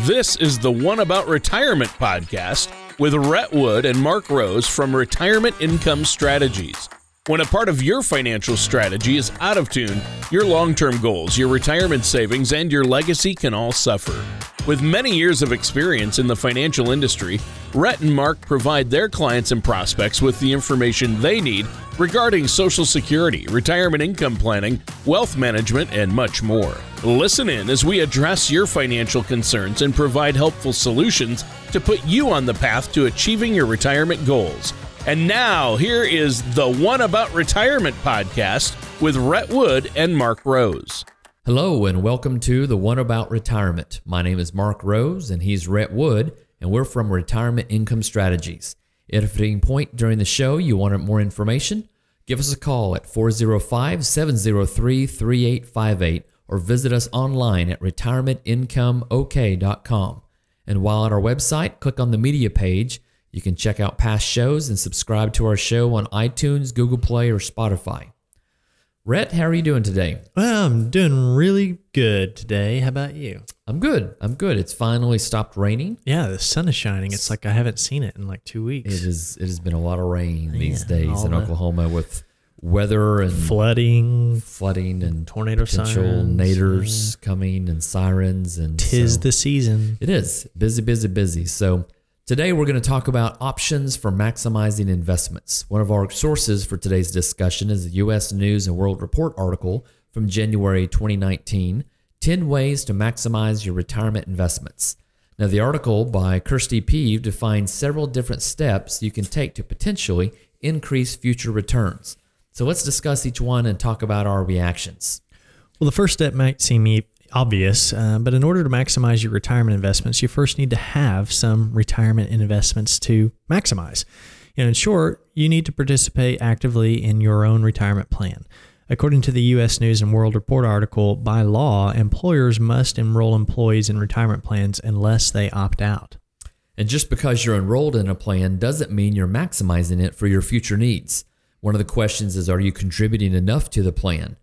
This is the One About Retirement podcast with Rhett Wood and Mark Rose from Retirement Income Strategies. When a part of your financial strategy is out of tune, your long term goals, your retirement savings, and your legacy can all suffer. With many years of experience in the financial industry, Rhett and Mark provide their clients and prospects with the information they need regarding Social Security, retirement income planning, wealth management, and much more. Listen in as we address your financial concerns and provide helpful solutions to put you on the path to achieving your retirement goals. And now, here is the One About Retirement podcast with Rhett Wood and Mark Rose. Hello, and welcome to the One About Retirement. My name is Mark Rose, and he's Rhett Wood, and we're from Retirement Income Strategies. If at any point during the show you want more information, give us a call at 405 703 3858 or visit us online at retirementincomeok.com. And while at our website, click on the media page you can check out past shows and subscribe to our show on iTunes, Google Play, or Spotify. Rhett, how are you doing today? Well, I'm doing really good today. How about you? I'm good. I'm good. It's finally stopped raining. Yeah, the sun is shining. It's like I haven't seen it in like two weeks. It is. It has been a lot of rain these Yeah, days in Oklahoma with weather and Flooding, flooding and tornado potential sirens. naders coming and sirens and Tis so- the season. It is busy, busy, busy. So today we're going to talk about options for maximizing investments. One of our sources for today's discussion is the U.S. News and World Report article from January 2019 10 Ways to Maximize Your Retirement Investments. Now, the article by Kirsty Peeve defines several different steps you can take to potentially increase future returns. So let's discuss each one and talk about our reactions. Well, the first step might seem obvious, uh, but in order to maximize your retirement investments, you first need to have some retirement investments to maximize. And in short, you need to participate actively in your own retirement plan. According to the U.S. News and World Report article, by law, employers must enroll employees in retirement plans unless they opt out. And just because you're enrolled in a plan doesn't mean you're maximizing it for your future needs. One of the questions is Are you contributing enough to the plan?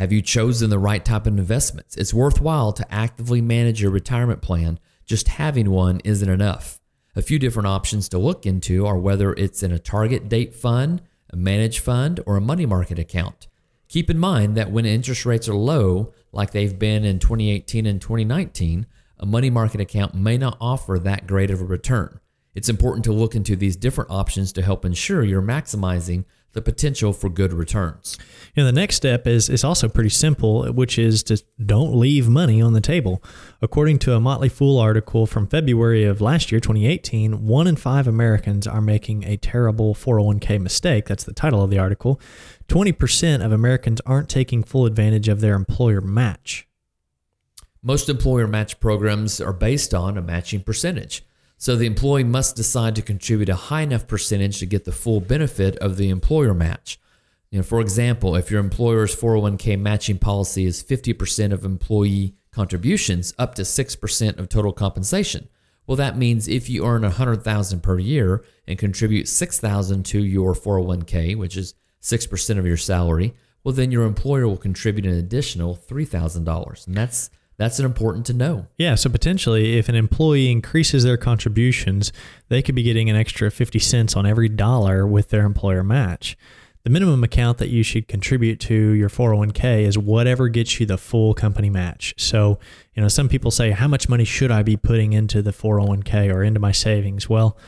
Have you chosen the right type of investments? It's worthwhile to actively manage your retirement plan. Just having one isn't enough. A few different options to look into are whether it's in a target date fund, a managed fund, or a money market account. Keep in mind that when interest rates are low, like they've been in 2018 and 2019, a money market account may not offer that great of a return. It's important to look into these different options to help ensure you're maximizing the potential for good returns. Know, the next step is is also pretty simple, which is to don't leave money on the table. According to a Motley Fool article from February of last year, 2018, one in five Americans are making a terrible 401k mistake. That's the title of the article. 20% of Americans aren't taking full advantage of their employer match. Most employer match programs are based on a matching percentage. So the employee must decide to contribute a high enough percentage to get the full benefit of the employer match. You know, for example, if your employer's 401k matching policy is 50% of employee contributions up to 6% of total compensation, well that means if you earn 100,000 per year and contribute 6,000 to your 401k, which is 6% of your salary, well then your employer will contribute an additional $3,000. And that's that's an important to know. Yeah, so potentially, if an employee increases their contributions, they could be getting an extra 50 cents on every dollar with their employer match. The minimum account that you should contribute to your 401k is whatever gets you the full company match. So, you know, some people say, How much money should I be putting into the 401k or into my savings? Well,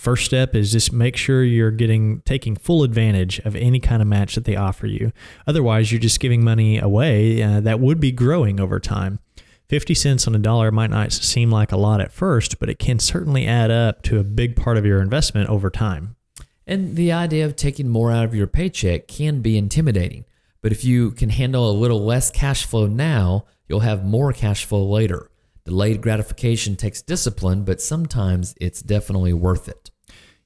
first step is just make sure you're getting taking full advantage of any kind of match that they offer you. Otherwise, you're just giving money away uh, that would be growing over time. 50 cents on a dollar might not seem like a lot at first, but it can certainly add up to a big part of your investment over time. And the idea of taking more out of your paycheck can be intimidating. But if you can handle a little less cash flow now, you'll have more cash flow later. Delayed gratification takes discipline, but sometimes it's definitely worth it.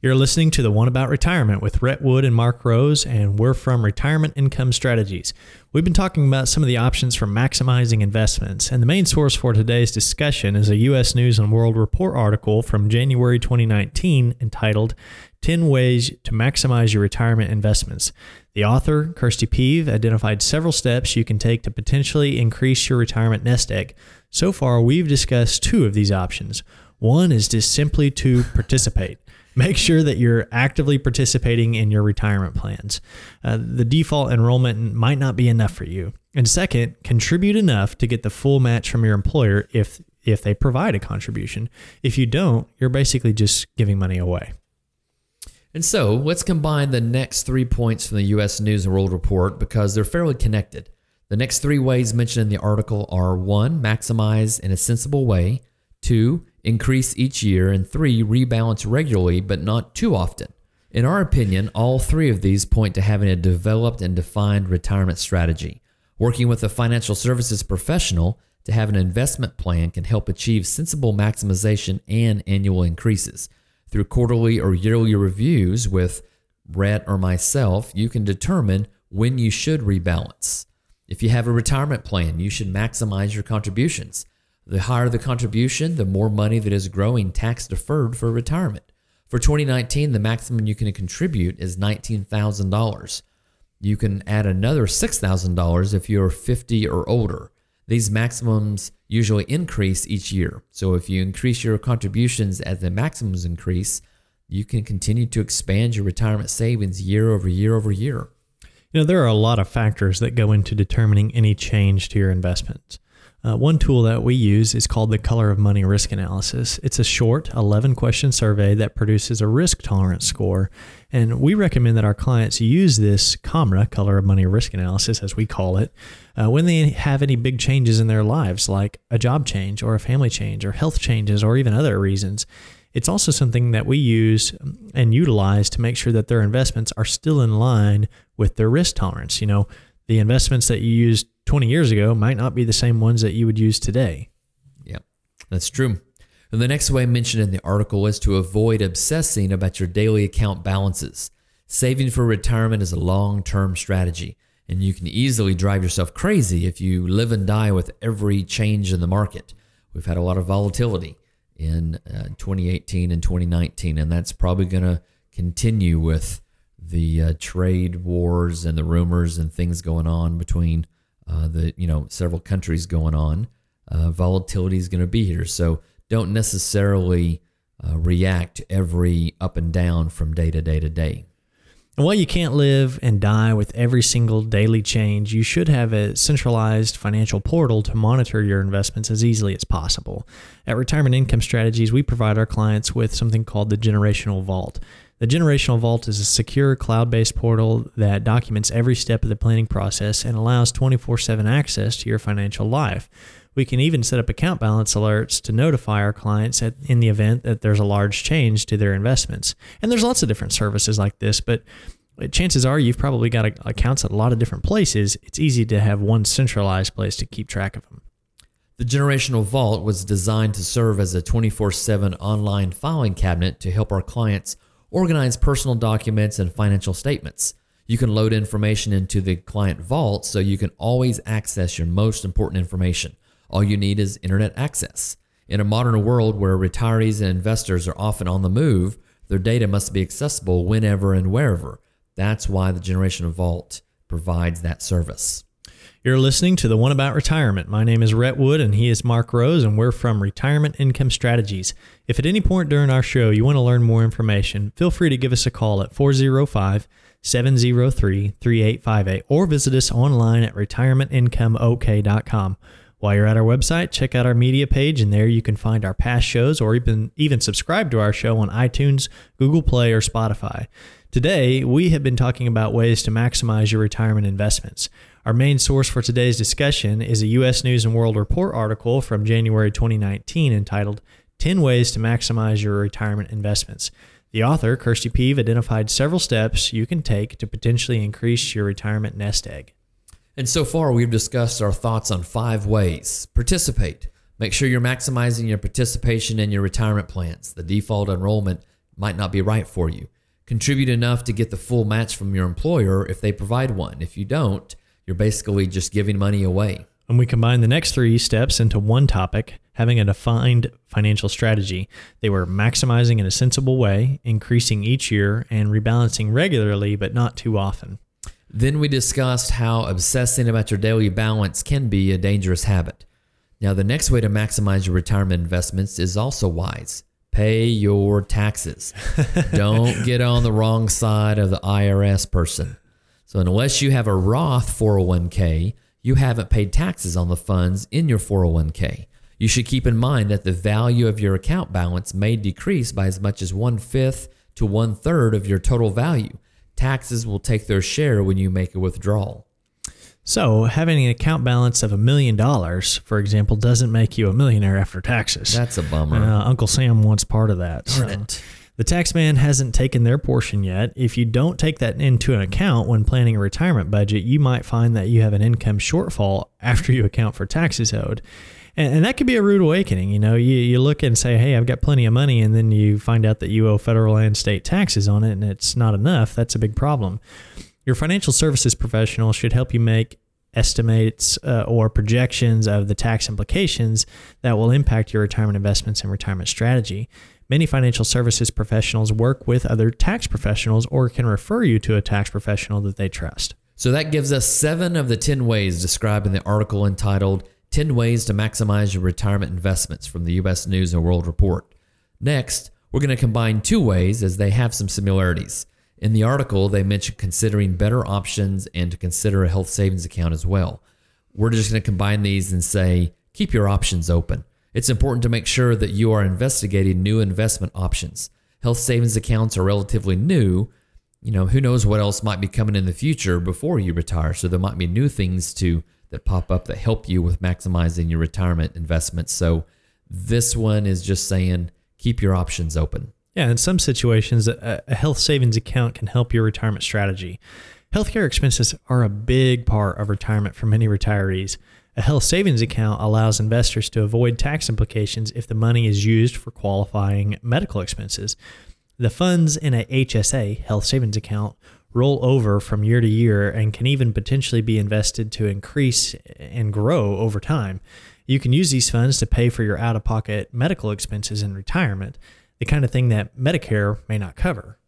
You're listening to the One About Retirement with Rhett Wood and Mark Rose, and we're from Retirement Income Strategies. We've been talking about some of the options for maximizing investments, and the main source for today's discussion is a U.S. News and World Report article from January 2019 entitled 10 Ways to Maximize Your Retirement Investments. The author, Kirsty Peeve, identified several steps you can take to potentially increase your retirement nest egg. So far, we've discussed two of these options. One is just simply to participate. Make sure that you're actively participating in your retirement plans. Uh, the default enrollment might not be enough for you. And second, contribute enough to get the full match from your employer if if they provide a contribution. If you don't, you're basically just giving money away. And so let's combine the next three points from the U.S. News and World Report because they're fairly connected. The next three ways mentioned in the article are one, maximize in a sensible way, two, increase each year, and three, rebalance regularly but not too often. In our opinion, all three of these point to having a developed and defined retirement strategy. Working with a financial services professional to have an investment plan can help achieve sensible maximization and annual increases. Through quarterly or yearly reviews with Rhett or myself, you can determine when you should rebalance. If you have a retirement plan, you should maximize your contributions. The higher the contribution, the more money that is growing tax deferred for retirement. For 2019, the maximum you can contribute is $19,000. You can add another $6,000 if you're 50 or older. These maximums usually increase each year. So if you increase your contributions as the maximums increase, you can continue to expand your retirement savings year over year over year. You know, there are a lot of factors that go into determining any change to your investments. Uh, one tool that we use is called the Color of Money Risk Analysis. It's a short 11 question survey that produces a risk tolerance score. And we recommend that our clients use this COMRA, Color of Money Risk Analysis, as we call it, uh, when they have any big changes in their lives, like a job change or a family change or health changes or even other reasons. It's also something that we use and utilize to make sure that their investments are still in line with their risk tolerance. You know, the investments that you used 20 years ago might not be the same ones that you would use today. Yeah, that's true. And the next way mentioned in the article is to avoid obsessing about your daily account balances. Saving for retirement is a long term strategy, and you can easily drive yourself crazy if you live and die with every change in the market. We've had a lot of volatility in uh, 2018 and 2019, and that's probably going to continue with the uh, trade wars and the rumors and things going on between uh, the you know several countries going on. Uh, volatility is going to be here, so don't necessarily uh, react every up and down from day to day to day. And while you can't live and die with every single daily change, you should have a centralized financial portal to monitor your investments as easily as possible. At Retirement Income Strategies, we provide our clients with something called the Generational Vault. The Generational Vault is a secure cloud based portal that documents every step of the planning process and allows 24 7 access to your financial life. We can even set up account balance alerts to notify our clients at, in the event that there's a large change to their investments. And there's lots of different services like this, but chances are you've probably got accounts at a lot of different places. It's easy to have one centralized place to keep track of them. The Generational Vault was designed to serve as a 24 7 online filing cabinet to help our clients organize personal documents and financial statements. You can load information into the client vault so you can always access your most important information. All you need is internet access. In a modern world where retirees and investors are often on the move, their data must be accessible whenever and wherever. That's why the Generation Vault provides that service. You're listening to the One About Retirement. My name is Rhett Wood and he is Mark Rose, and we're from Retirement Income Strategies. If at any point during our show you want to learn more information, feel free to give us a call at 405 703 3858 or visit us online at retirementincomeok.com. While you're at our website, check out our media page, and there you can find our past shows or even, even subscribe to our show on iTunes, Google Play, or Spotify. Today, we have been talking about ways to maximize your retirement investments. Our main source for today's discussion is a U.S. News and World Report article from January 2019 entitled 10 Ways to Maximize Your Retirement Investments. The author, Kirsty Peeve, identified several steps you can take to potentially increase your retirement nest egg. And so far, we've discussed our thoughts on five ways. Participate. Make sure you're maximizing your participation in your retirement plans. The default enrollment might not be right for you. Contribute enough to get the full match from your employer if they provide one. If you don't, you're basically just giving money away. And we combine the next three steps into one topic having a defined financial strategy. They were maximizing in a sensible way, increasing each year, and rebalancing regularly, but not too often. Then we discussed how obsessing about your daily balance can be a dangerous habit. Now, the next way to maximize your retirement investments is also wise pay your taxes. Don't get on the wrong side of the IRS person. So, unless you have a Roth 401k, you haven't paid taxes on the funds in your 401k. You should keep in mind that the value of your account balance may decrease by as much as one fifth to one third of your total value. Taxes will take their share when you make a withdrawal. So, having an account balance of a million dollars, for example, doesn't make you a millionaire after taxes. That's a bummer. Uh, Uncle Sam wants part of that. Darn it. The tax man hasn't taken their portion yet. If you don't take that into an account when planning a retirement budget, you might find that you have an income shortfall after you account for taxes owed. And, and that could be a rude awakening. You know, you, you look and say, hey, I've got plenty of money, and then you find out that you owe federal and state taxes on it, and it's not enough. That's a big problem. Your financial services professional should help you make estimates uh, or projections of the tax implications that will impact your retirement investments and retirement strategy. Many financial services professionals work with other tax professionals or can refer you to a tax professional that they trust. So that gives us seven of the 10 ways described in the article entitled 10 Ways to Maximize Your Retirement Investments from the U.S. News and World Report. Next, we're going to combine two ways as they have some similarities. In the article, they mention considering better options and to consider a health savings account as well. We're just going to combine these and say, keep your options open. It's important to make sure that you are investigating new investment options. Health savings accounts are relatively new. You know, who knows what else might be coming in the future before you retire. So there might be new things to that pop up that help you with maximizing your retirement investments. So this one is just saying keep your options open. Yeah, in some situations, a, health savings account can help your retirement strategy. Healthcare expenses are a big part of retirement for many retirees. A health savings account allows investors to avoid tax implications if the money is used for qualifying medical expenses. The funds in a HSA, health savings account, roll over from year to year and can even potentially be invested to increase and grow over time. You can use these funds to pay for your out of pocket medical expenses in retirement the kind of thing that Medicare may not cover.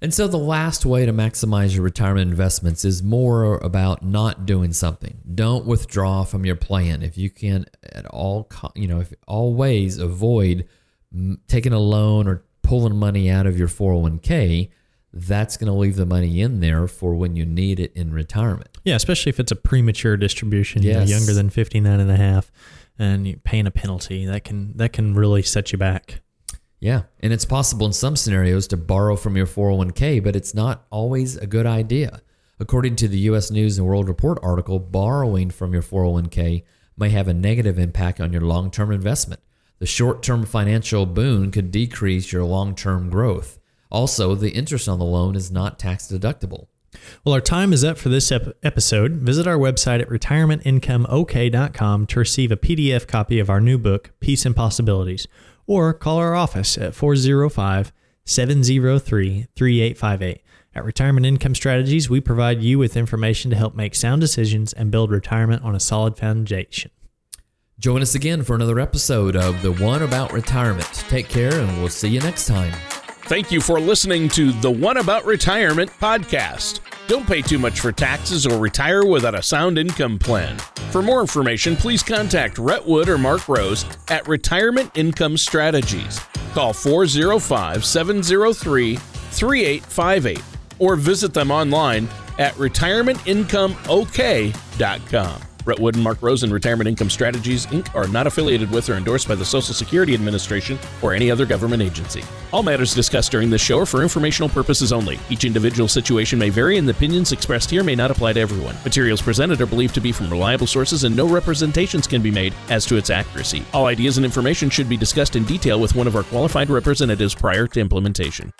And so the last way to maximize your retirement investments is more about not doing something. Don't withdraw from your plan. If you can at all, you know, if always avoid taking a loan or pulling money out of your 401k, that's going to leave the money in there for when you need it in retirement. Yeah, especially if it's a premature distribution, yes. younger than 59 and a half and you're paying a penalty, that can that can really set you back. Yeah. And it's possible in some scenarios to borrow from your 401k, but it's not always a good idea. According to the US News and World Report article, borrowing from your 401k may have a negative impact on your long term investment. The short term financial boon could decrease your long term growth. Also, the interest on the loan is not tax deductible. Well, our time is up for this ep- episode. Visit our website at retirementincomeok.com to receive a PDF copy of our new book, Peace and Possibilities or call our office at 405 703 3858. At Retirement Income Strategies, we provide you with information to help make sound decisions and build retirement on a solid foundation. Join us again for another episode of The One About Retirement. Take care, and we'll see you next time. Thank you for listening to the One About Retirement podcast. Don't pay too much for taxes or retire without a sound income plan. For more information, please contact Rhett Wood or Mark Rose at Retirement Income Strategies. Call 405 703 3858 or visit them online at retirementincomeok.com. Rhett Wood and Mark Rose and Retirement Income Strategies, Inc. are not affiliated with or endorsed by the Social Security Administration or any other government agency. All matters discussed during this show are for informational purposes only. Each individual situation may vary, and the opinions expressed here may not apply to everyone. Materials presented are believed to be from reliable sources, and no representations can be made as to its accuracy. All ideas and information should be discussed in detail with one of our qualified representatives prior to implementation.